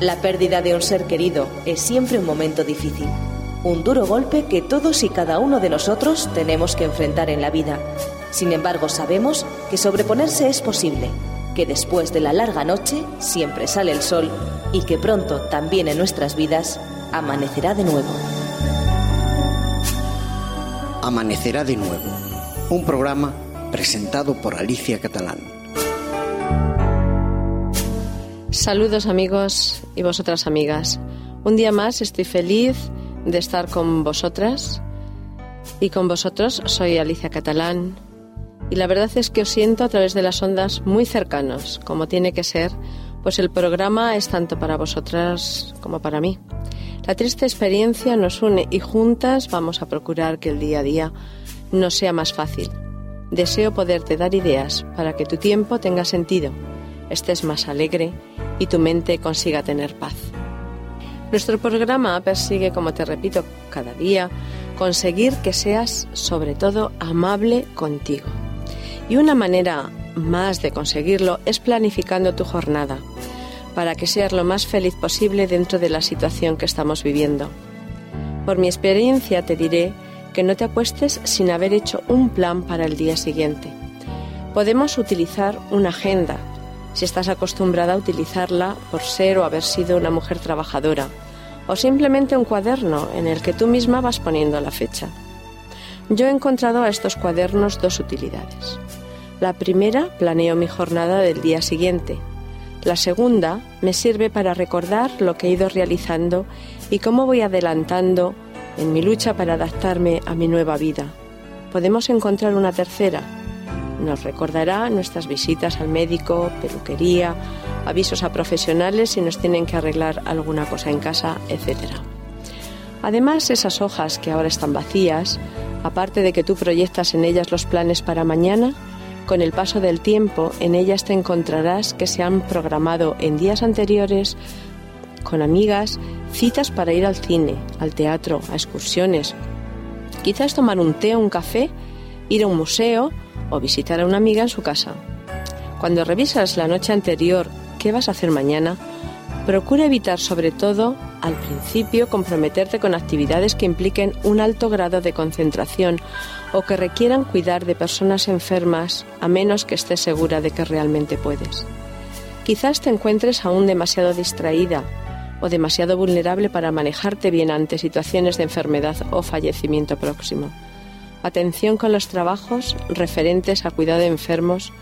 La pérdida de un ser querido es siempre un momento difícil, un duro golpe que todos y cada uno de nosotros tenemos que enfrentar en la vida. Sin embargo, sabemos que sobreponerse es posible, que después de la larga noche siempre sale el sol y que pronto también en nuestras vidas amanecerá de nuevo. Amanecerá de nuevo, un programa presentado por Alicia Catalán. Saludos amigos y vosotras amigas. Un día más estoy feliz de estar con vosotras y con vosotros soy Alicia Catalán y la verdad es que os siento a través de las ondas muy cercanos, como tiene que ser, pues el programa es tanto para vosotras como para mí. La triste experiencia nos une y juntas vamos a procurar que el día a día nos sea más fácil. Deseo poderte dar ideas para que tu tiempo tenga sentido, estés más alegre y tu mente consiga tener paz. Nuestro programa persigue, como te repito cada día, conseguir que seas sobre todo amable contigo. Y una manera más de conseguirlo es planificando tu jornada, para que seas lo más feliz posible dentro de la situación que estamos viviendo. Por mi experiencia te diré que no te apuestes sin haber hecho un plan para el día siguiente. Podemos utilizar una agenda, si estás acostumbrada a utilizarla por ser o haber sido una mujer trabajadora, o simplemente un cuaderno en el que tú misma vas poniendo la fecha. Yo he encontrado a estos cuadernos dos utilidades. La primera, planeo mi jornada del día siguiente. La segunda, me sirve para recordar lo que he ido realizando y cómo voy adelantando en mi lucha para adaptarme a mi nueva vida. Podemos encontrar una tercera, nos recordará nuestras visitas al médico, peluquería, avisos a profesionales si nos tienen que arreglar alguna cosa en casa, etc. Además, esas hojas que ahora están vacías, aparte de que tú proyectas en ellas los planes para mañana, con el paso del tiempo en ellas te encontrarás que se han programado en días anteriores con amigas citas para ir al cine, al teatro, a excursiones. Quizás tomar un té o un café, ir a un museo o visitar a una amiga en su casa. Cuando revisas la noche anterior qué vas a hacer mañana, procura evitar sobre todo al principio comprometerte con actividades que impliquen un alto grado de concentración o que requieran cuidar de personas enfermas a menos que estés segura de que realmente puedes. Quizás te encuentres aún demasiado distraída o demasiado vulnerable para manejarte bien ante situaciones de enfermedad o fallecimiento próximo atención con los trabajos referentes a cuidado de enfermos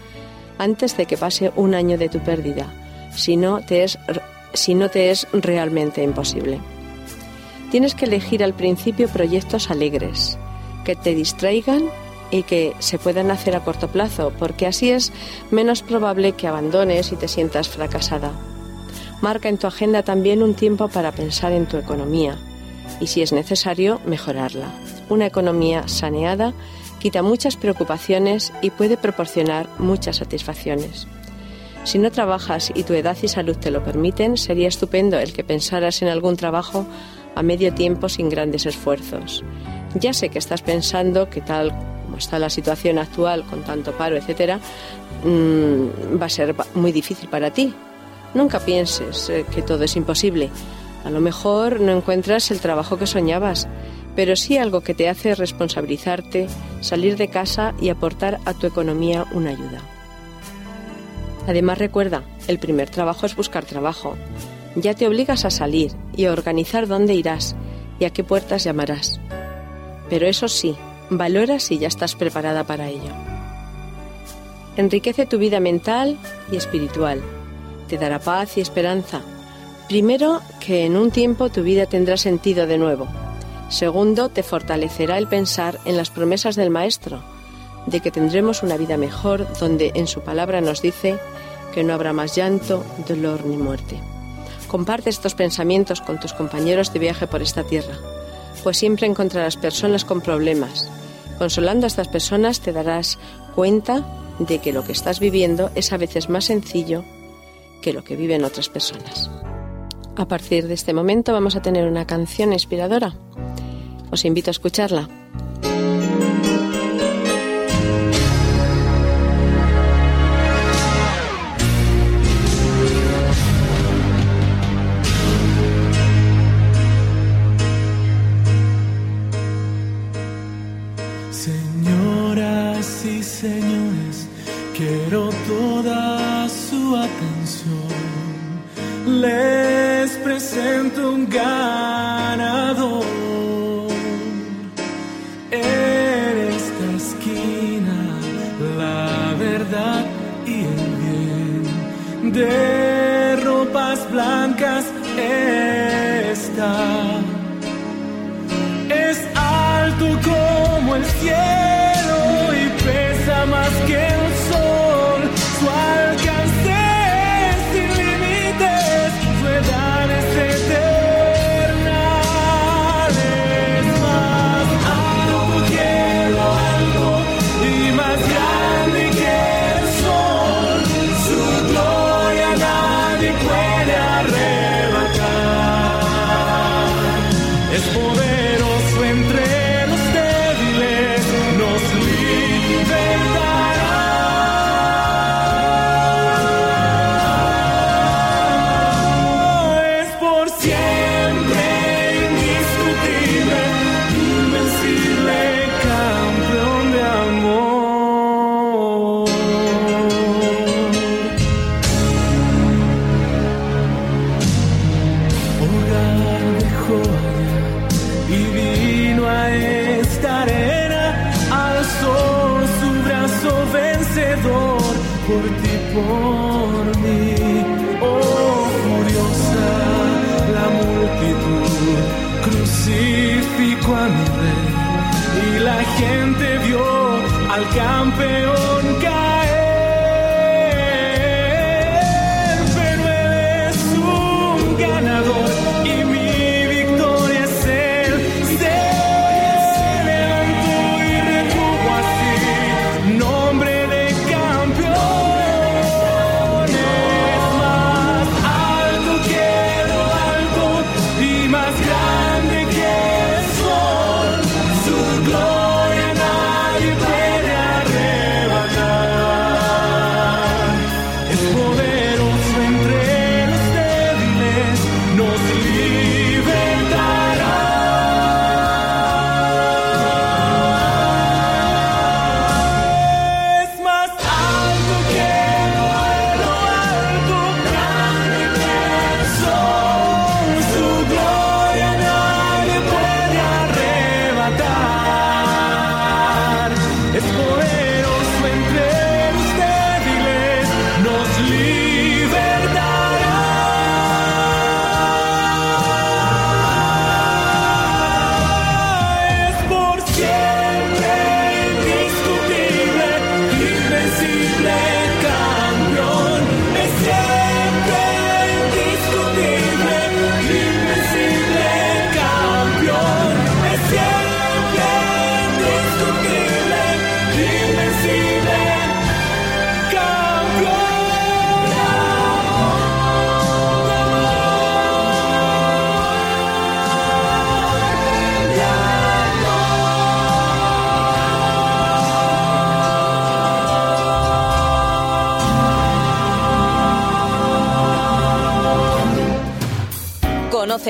antes de que pase un año de tu pérdida, si no te es, si no te es realmente imposible. Tienes que elegir al principio proyectos alegres, que te distraigan y que se puedan hacer a corto plazo, porque así es menos probable que abandones y te sientas fracasada. Marca en tu agenda también un tiempo para pensar en tu economía y, si es necesario, mejorarla una economía saneada quita muchas preocupaciones y puede proporcionar muchas satisfacciones. Si no trabajas y tu edad y salud te lo permiten, sería estupendo el que pensaras en algún trabajo a medio tiempo sin grandes esfuerzos. Ya sé que estás pensando que tal como está la situación actual con tanto paro, etcétera, mm, va a ser muy difícil para ti. Nunca pienses eh, que todo es imposible. A lo mejor no encuentras el trabajo que soñabas pero sí algo que te hace responsabilizarte, salir de casa y aportar a tu economía una ayuda. Además recuerda, el primer trabajo es buscar trabajo. Ya te obligas a salir y a organizar dónde irás y a qué puertas llamarás. Pero eso sí, valora si ya estás preparada para ello. Enriquece tu vida mental y espiritual. Te dará paz y esperanza. Primero, que en un tiempo tu vida tendrá sentido de nuevo Segundo, te fortalecerá el pensar en las promesas del Maestro, de que tendremos una vida mejor donde en su palabra nos dice que no habrá más llanto, dolor ni muerte. Comparte estos pensamientos con tus compañeros de viaje por esta tierra, pues siempre encontrarás personas con problemas. Consolando a estas personas te darás cuenta de que lo que estás viviendo es a veces más sencillo que lo que viven otras personas. A partir de este momento vamos a tener una canción inspiradora os invito a escucharla.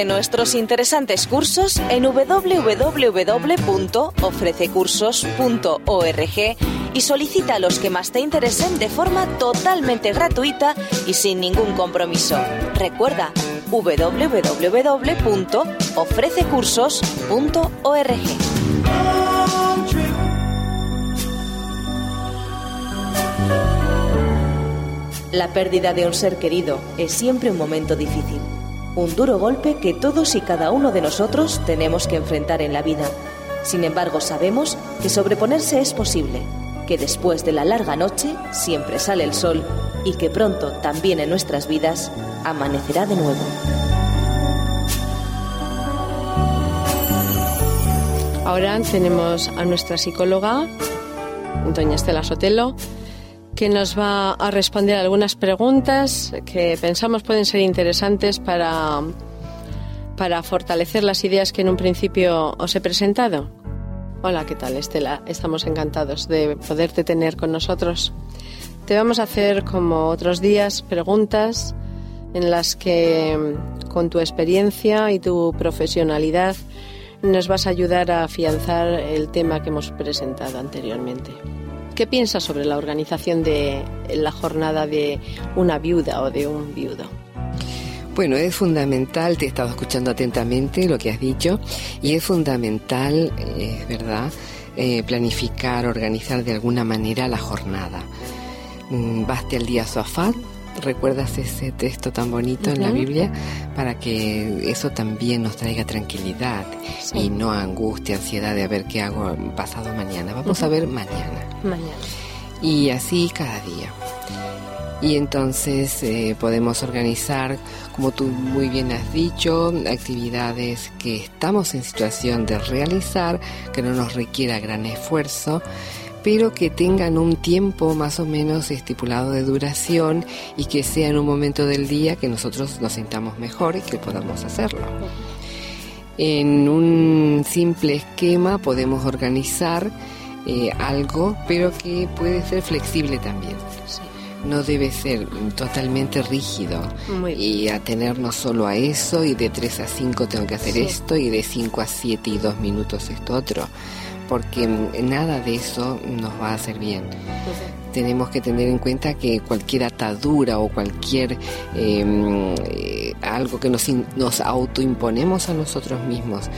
Nuestros interesantes cursos en www.ofrececursos.org y solicita los que más te interesen de forma totalmente gratuita y sin ningún compromiso. Recuerda www.ofrececursos.org. La pérdida de un ser querido es siempre un momento difícil, un duro golpe que todos y cada uno de nosotros tenemos que enfrentar en la vida. Sin embargo, sabemos que sobreponerse es posible, que después de la larga noche siempre sale el sol y que pronto también en nuestras vidas amanecerá de nuevo. Ahora tenemos a nuestra psicóloga, doña Estela Sotelo, que nos va a responder algunas preguntas que pensamos pueden ser interesantes para, para fortalecer las ideas que en un principio os he presentado. Hola, ¿qué tal Estela? Estamos encantados de poderte tener con nosotros. Te vamos a hacer, como otros días, preguntas en las que, con tu experiencia y tu profesionalidad, nos vas a ayudar a afianzar el tema que hemos presentado anteriormente. ¿Qué piensas sobre la organización de la jornada de una viuda o de un viudo? Bueno, es fundamental, te he estado escuchando atentamente lo que has dicho, y es fundamental, eh, es verdad, eh, planificar, organizar de alguna manera la jornada. Mm, Baste al día sofá, recuerdas ese texto tan bonito en la. Biblia, para que eso también nos traiga tranquilidad Sí. y no angustia, ansiedad de a ver qué hago pasado mañana. Vamos a ver mañana Mañana. y así cada día. Y entonces eh, podemos organizar, como tú muy bien has dicho, actividades que estamos en situación de realizar, que no nos requiera gran esfuerzo, pero que tengan un tiempo más o menos estipulado de duración y que sea en un momento del día que nosotros nos sintamos mejor y que podamos hacerlo. En un simple esquema podemos organizar eh, algo, pero que puede ser flexible también. Sí. No debe ser totalmente rígido y atenernos solo a eso y de 3 a 5 tengo que hacer Sí. esto y de 5 a 7 y 2 minutos esto otro, porque nada de eso nos va a hacer bien tenemos que tener en cuenta que cualquier atadura o cualquier eh, eh, algo que nos, nos autoimponemos a nosotros mismos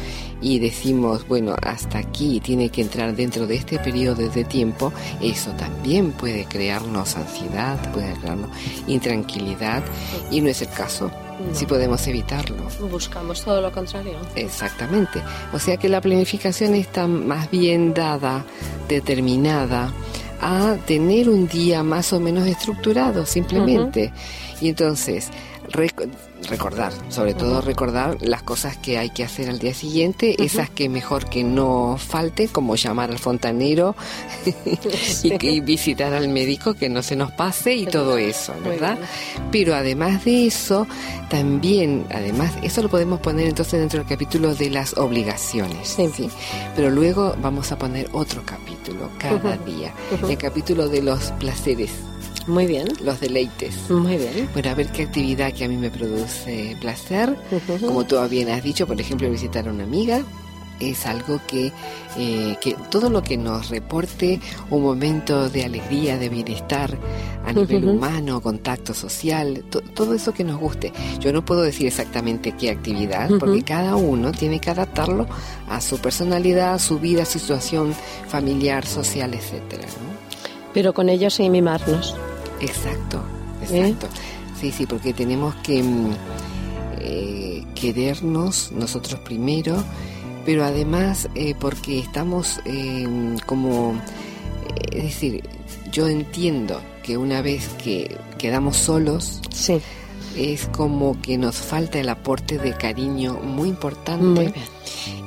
y decimos, bueno, hasta aquí tiene que entrar dentro de este periodo de tiempo, eso también puede crearnos ansiedad, puede crearnos intranquilidad y no es el caso. Si podemos evitarlo. Buscamos todo lo contrario. Exactamente. O sea que la planificación está más bien dada, determinada a tener un día más o menos estructurado, simplemente. Y entonces, recordar, sobre todo recordar las cosas que hay que hacer al día siguiente, esas que mejor que no falte, como llamar al fontanero y, que- y visitar al médico, que no se nos pase y todo eso, ¿verdad? Pero además de eso, también, además, eso lo podemos poner entonces dentro del capítulo de las obligaciones, Sí. ¿sí? Pero luego vamos a poner otro capítulo cada día, el capítulo de los placeres, Muy bien. los deleites. Muy bien. Bueno, a ver qué actividad que a mí me produce placer. Como tú bien has dicho, por ejemplo, visitar a una amiga es algo que, eh, que todo lo que nos reporte un momento de alegría, de bienestar a nivel humano, contacto social, to- todo eso que nos guste. Yo no puedo decir exactamente qué actividad, porque cada uno tiene que adaptarlo a su personalidad, a su vida, a su situación familiar, social, etcétera. ¿no? Pero con ello sin mimarnos. Exacto, ¿Eh? exacto. Sí, sí, porque tenemos que mm, eh, querernos nosotros primero, pero además eh, porque estamos eh, como, eh, es decir, yo entiendo que una vez que quedamos solos, Sí. es como que nos falta el aporte de cariño muy importante Muy bien.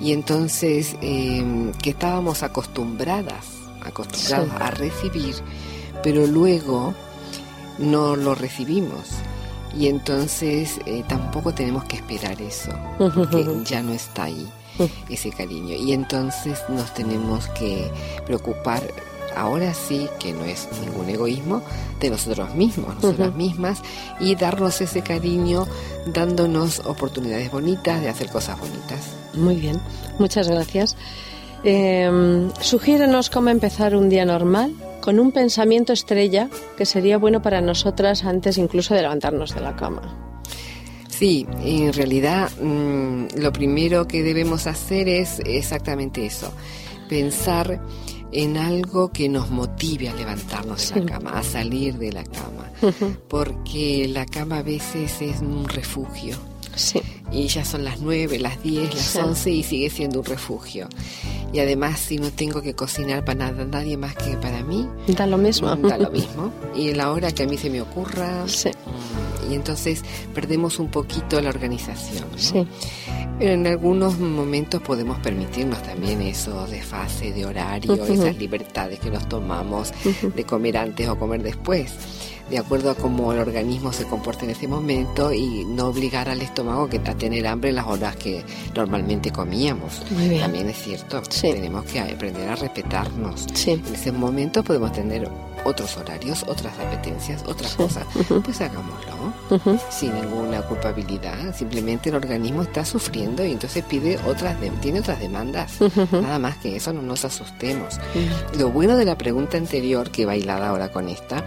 y entonces eh, que estábamos acostumbradas, acostumbrados Sí. a recibir, pero luego no lo recibimos. Y entonces eh, tampoco tenemos que esperar eso, porque ya no está ahí ese cariño. Y entonces nos tenemos que preocupar, ahora sí, que no es ningún egoísmo, de nosotros mismos, nosotras mismas, y darnos ese cariño dándonos oportunidades bonitas de hacer cosas bonitas. Muy bien. Muchas gracias. Eh, sugiérenos cómo empezar un día normal con un pensamiento estrella que sería bueno para nosotras antes incluso de levantarnos de la cama. Sí, en realidad mm, lo primero que debemos hacer es exactamente eso, pensar en algo que nos motive a levantarnos de Sí. la cama, a salir de la cama, porque la cama a veces es un refugio Sí. y ya son las 9, las 10, las Sí. 11 y sigue siendo un refugio. Y además si no tengo que cocinar para nada, nadie más que para mí, Da lo mismo. da lo mismo. Y la hora que a mí se me ocurra, Sí. mm, y entonces perdemos un poquito la organización. ¿no? Sí. Pero en algunos momentos podemos permitirnos también eso de fase, de horario, esas libertades que nos tomamos de comer antes o comer después. De acuerdo a cómo el organismo se comporta en ese momento y no obligar al estómago que a tener hambre en las horas que normalmente comíamos. Muy bien. También es cierto, Sí. tenemos que aprender a respetarnos. Sí. En ese momento podemos tener otros horarios, otras apetencias, otras cosas. Pues hagámoslo Ujú. sin ninguna culpabilidad. Simplemente el organismo está sufriendo y entonces pide otras, de- tiene otras demandas. Nada más que eso, no nos asustemos. Lo bueno de la pregunta anterior, que bailada ahora con esta,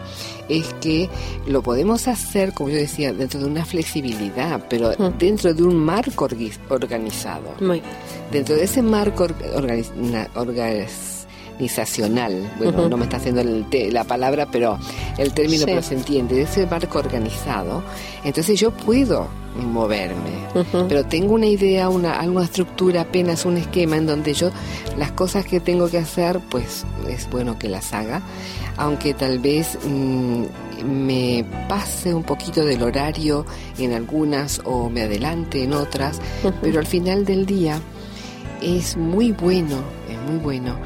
es que lo podemos hacer, como yo decía, dentro de una flexibilidad, pero dentro de un marco organizado. Muy bien. Dentro de ese marco or- organiz- na- organizacional, bueno, no me está haciendo el te- la palabra, pero el término Sí. pero se entiende, de ese marco organizado, entonces yo puedo moverme, pero tengo una idea, una, alguna estructura, apenas un esquema en donde yo las cosas que tengo que hacer, pues es bueno que las haga, aunque tal vez mm, me pase un poquito del horario en algunas o me adelante en otras, pero al final del día es muy bueno, es muy bueno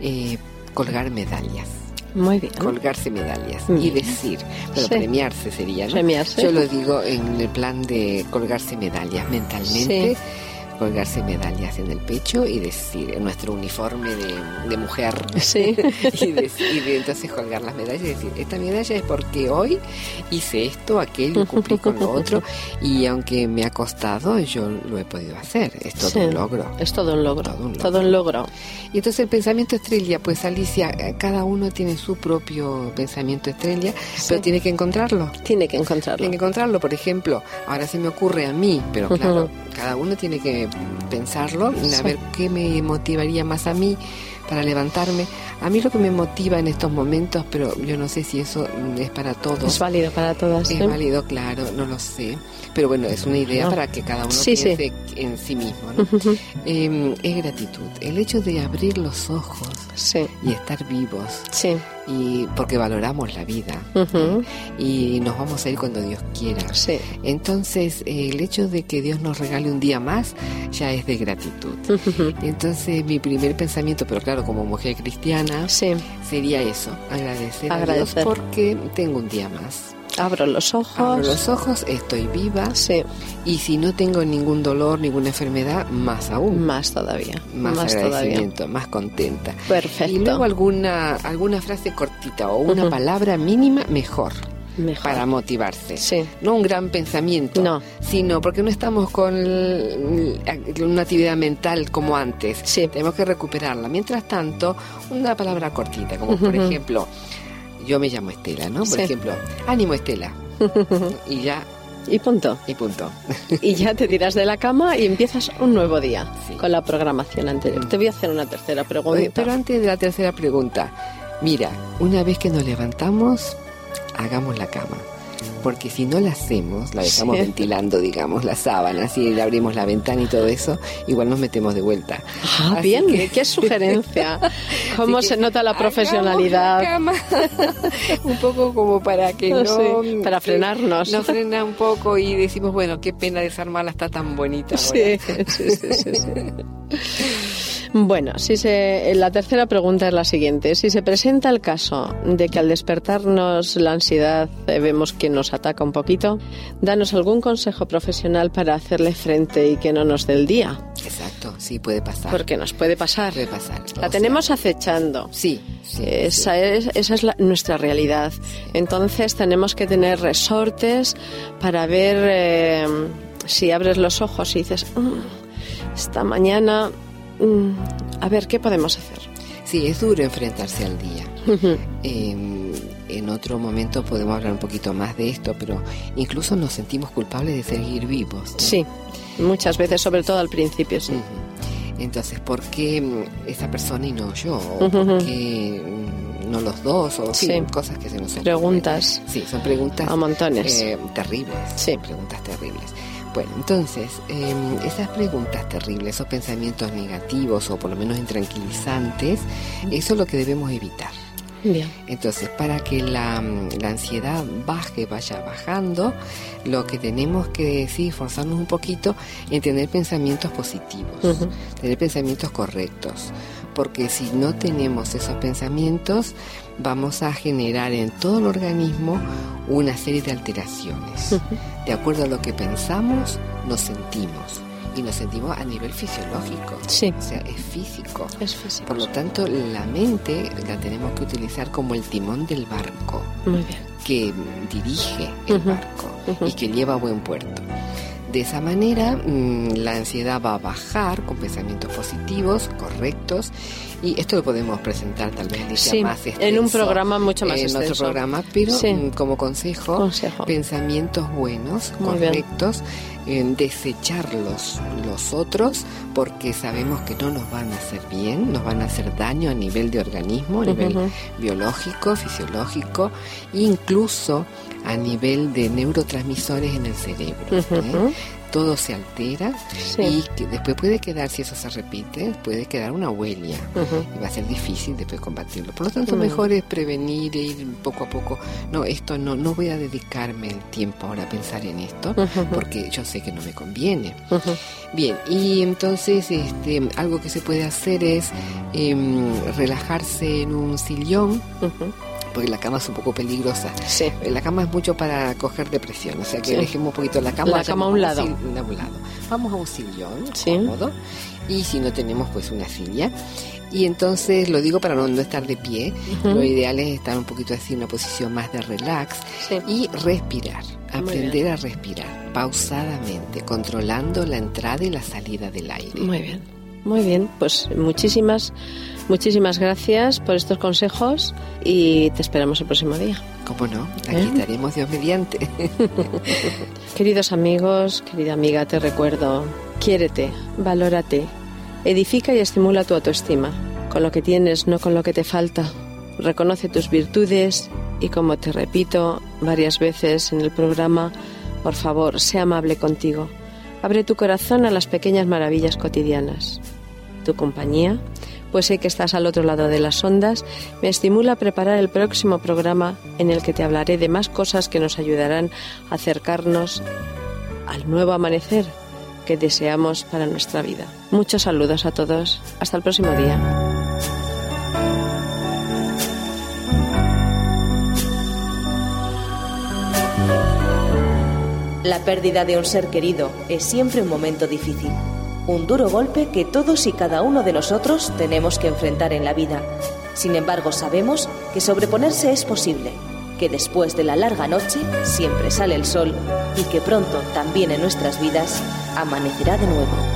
eh, colgar medallas. Muy bien. Colgarse medallas y decir, pero Sí. premiarse sería, ¿no? Premiarse. Yo lo digo en el plan de colgarse medallas mentalmente, Sí. Colgarse medallas en el pecho y decir, en nuestro uniforme de, de mujer, Sí. y, de entonces colgar las medallas y decir, esta medalla es porque hoy hice esto, aquello, cumplí con lo otro, y aunque me ha costado, yo lo he podido hacer, es todo Sí. un logro. Es todo un logro. Todo un logro. Todo un logro. Y entonces el pensamiento estrella, pues Alicia, eh, cada uno tiene su propio pensamiento estrella, pero tiene que encontrarlo. Tiene que encontrarlo. Tiene que encontrarlo, por ejemplo, ahora se me ocurre a mí, pero claro, cada uno tiene que pensarlo, y a ver qué me motivaría más a mí para levantarme. A mí lo que me motiva en estos momentos, pero yo no sé si eso mm, es para todos. Es válido para todas. Es ¿eh? válido, claro, no lo sé. Pero bueno, es una idea No. para que cada uno Sí, sí. piense en sí mismo. ¿no? Eh, es gratitud. El hecho de abrir los ojos Sí. y estar vivos Sí. Y porque valoramos la vida y nos vamos a ir cuando Dios quiera. Sí. Entonces, eh, el hecho de que Dios nos regale un día más ya es de gratitud. Entonces, mi primer pensamiento, pero claro, como mujer cristiana, Sí. sería eso, agradecer, a Agradecer. Dios porque tengo un día más. Abro los ojos. Abro los ojos, estoy viva Sí. y si no tengo ningún dolor, ninguna enfermedad, más aún. Más todavía. Más, Más todavía. agradecimiento, más contenta. Perfecto. Y luego alguna, alguna frase cortita o una palabra mínima mejor Mejor. para motivarse. Sí. No un gran pensamiento, No. sino porque no estamos con una actividad mental como antes. Sí. Tenemos que recuperarla. Mientras tanto, una palabra cortita, como por ejemplo, yo me llamo Estela, ¿no? Por Sí. ejemplo, ánimo Estela. y ya, Y punto. y punto. Y ya te tiras de la cama y empiezas un nuevo día Sí. con la programación anterior. Te voy a hacer una tercera pregunta. Oye, pero antes de la tercera pregunta, mira, una vez que nos levantamos, hagamos la cama. Porque si no la hacemos, la dejamos Sí. ventilando, digamos, las sábanas y le abrimos la ventana y todo eso, igual nos metemos de vuelta. Ah, Así bien, que- qué sugerencia. Cómo Así se nota la profesionalidad. la cama. un poco como para que no... Sí, para frenarnos. Nos frena un poco y decimos, bueno, qué pena desarmarla, está tan bonita. ahora. Sí, sí, sí, sí. Bueno, si se, la tercera pregunta es la siguiente. Si se presenta el caso de que al despertarnos la ansiedad eh, vemos que nos ataca un poquito, danos algún consejo profesional para hacerle frente y que no nos dé el día. Exacto, sí, puede pasar. Porque nos puede pasar. Puede pasar. La O sea, tenemos acechando. Sí, sí. Esa es, esa es la- nuestra realidad. Entonces tenemos que tener resortes para ver eh, si abres los ojos y dices, "Mm, esta mañana, mm, a ver, ¿qué podemos hacer? Sí, es duro enfrentarse al día. Eh, en otro momento podemos hablar un poquito más de esto, pero incluso nos sentimos culpables de seguir vivos. ¿no? Sí, muchas veces, sobre todo al principio, sí. Ujú. Entonces, ¿por qué mm, esa persona y no yo? ¿O ¿Por qué mm, no los dos? O Sí. cosas que se nos ocurren. Preguntas Sí, son preguntas a montones. eh, terribles. Sí. Preguntas terribles. Bueno, entonces, eh, esas preguntas terribles, esos pensamientos negativos o por lo menos intranquilizantes, eso es lo que debemos evitar. Bien. Entonces, para que la, mm, la ansiedad baje, vaya bajando, lo que tenemos que decir, forzarnos un poquito en tener pensamientos positivos, tener pensamientos correctos. Porque si no tenemos esos pensamientos, vamos a generar en todo el organismo una serie de alteraciones. De acuerdo a lo que pensamos, nos sentimos. Y nos sentimos a nivel fisiológico. Sí. O sea, es físico. Es físico. Por lo tanto, la mente la tenemos que utilizar como el timón del barco Muy bien. que dirige el barco y que lleva a buen puerto. De esa manera, mm, la ansiedad va a bajar con pensamientos positivos, correctos, y esto lo podemos presentar tal vez Alicia, Sí, más en un extenso programa mucho más en extenso. otro programa, pero Sí. mm, como consejo, Consejo. pensamientos buenos, Muy correctos, eh, desechar los, otros porque sabemos que no nos van a hacer bien, nos van a hacer daño a nivel de organismo, a nivel biológico, fisiológico, incluso a nivel de neurotransmisores en el cerebro. ¿eh? Todo se altera Sí. y que después puede quedar, si eso se repite, puede quedar una huella y va a ser difícil después combatirlo. Por lo tanto, mejor es prevenir e ir poco a poco. No, esto no, no voy a dedicarme el tiempo ahora a pensar en esto porque yo sé que no me conviene. Bien, y entonces este, algo que se puede hacer es em, relajarse en un sillón. Porque la cama es un poco peligrosa. Sí. La cama es mucho para coger depresión, o sea que Sí. dejemos un poquito la cama. La cama a un lado. sil- a un lado. Vamos a un sillón Sí. cómodo y si no tenemos pues una silla. Y entonces lo digo para no, no estar de pie, Ujú. lo ideal es estar un poquito así en una posición más de relax Sí. y respirar, aprender a respirar pausadamente, controlando la entrada y la salida del aire. Muy bien. Muy bien. Pues muchísimas, muchísimas gracias por estos consejos y te esperamos el próximo día. ¿Cómo no? Aquí ¿Eh? estaremos Dios mediante. Queridos amigos, querida amiga, te recuerdo, quiérete, valórate, edifica y estimula tu autoestima, con lo que tienes, no con lo que te falta. Reconoce tus virtudes y como te repito varias veces en el programa, por favor, sé amable contigo. Abre tu corazón a las pequeñas maravillas cotidianas. Tu compañía, pues sé que estás al otro lado de las ondas, me estimula a preparar el próximo programa en el que te hablaré de más cosas que nos ayudarán a acercarnos al nuevo amanecer que deseamos para nuestra vida. Muchos saludos a todos. Hasta el próximo día. La pérdida de un ser querido es siempre un momento difícil, un duro golpe que todos y cada uno de nosotros tenemos que enfrentar en la vida. Sin embargo, sabemos que sobreponerse es posible, que después de la larga noche siempre sale el sol y que pronto también en nuestras vidas amanecerá de nuevo.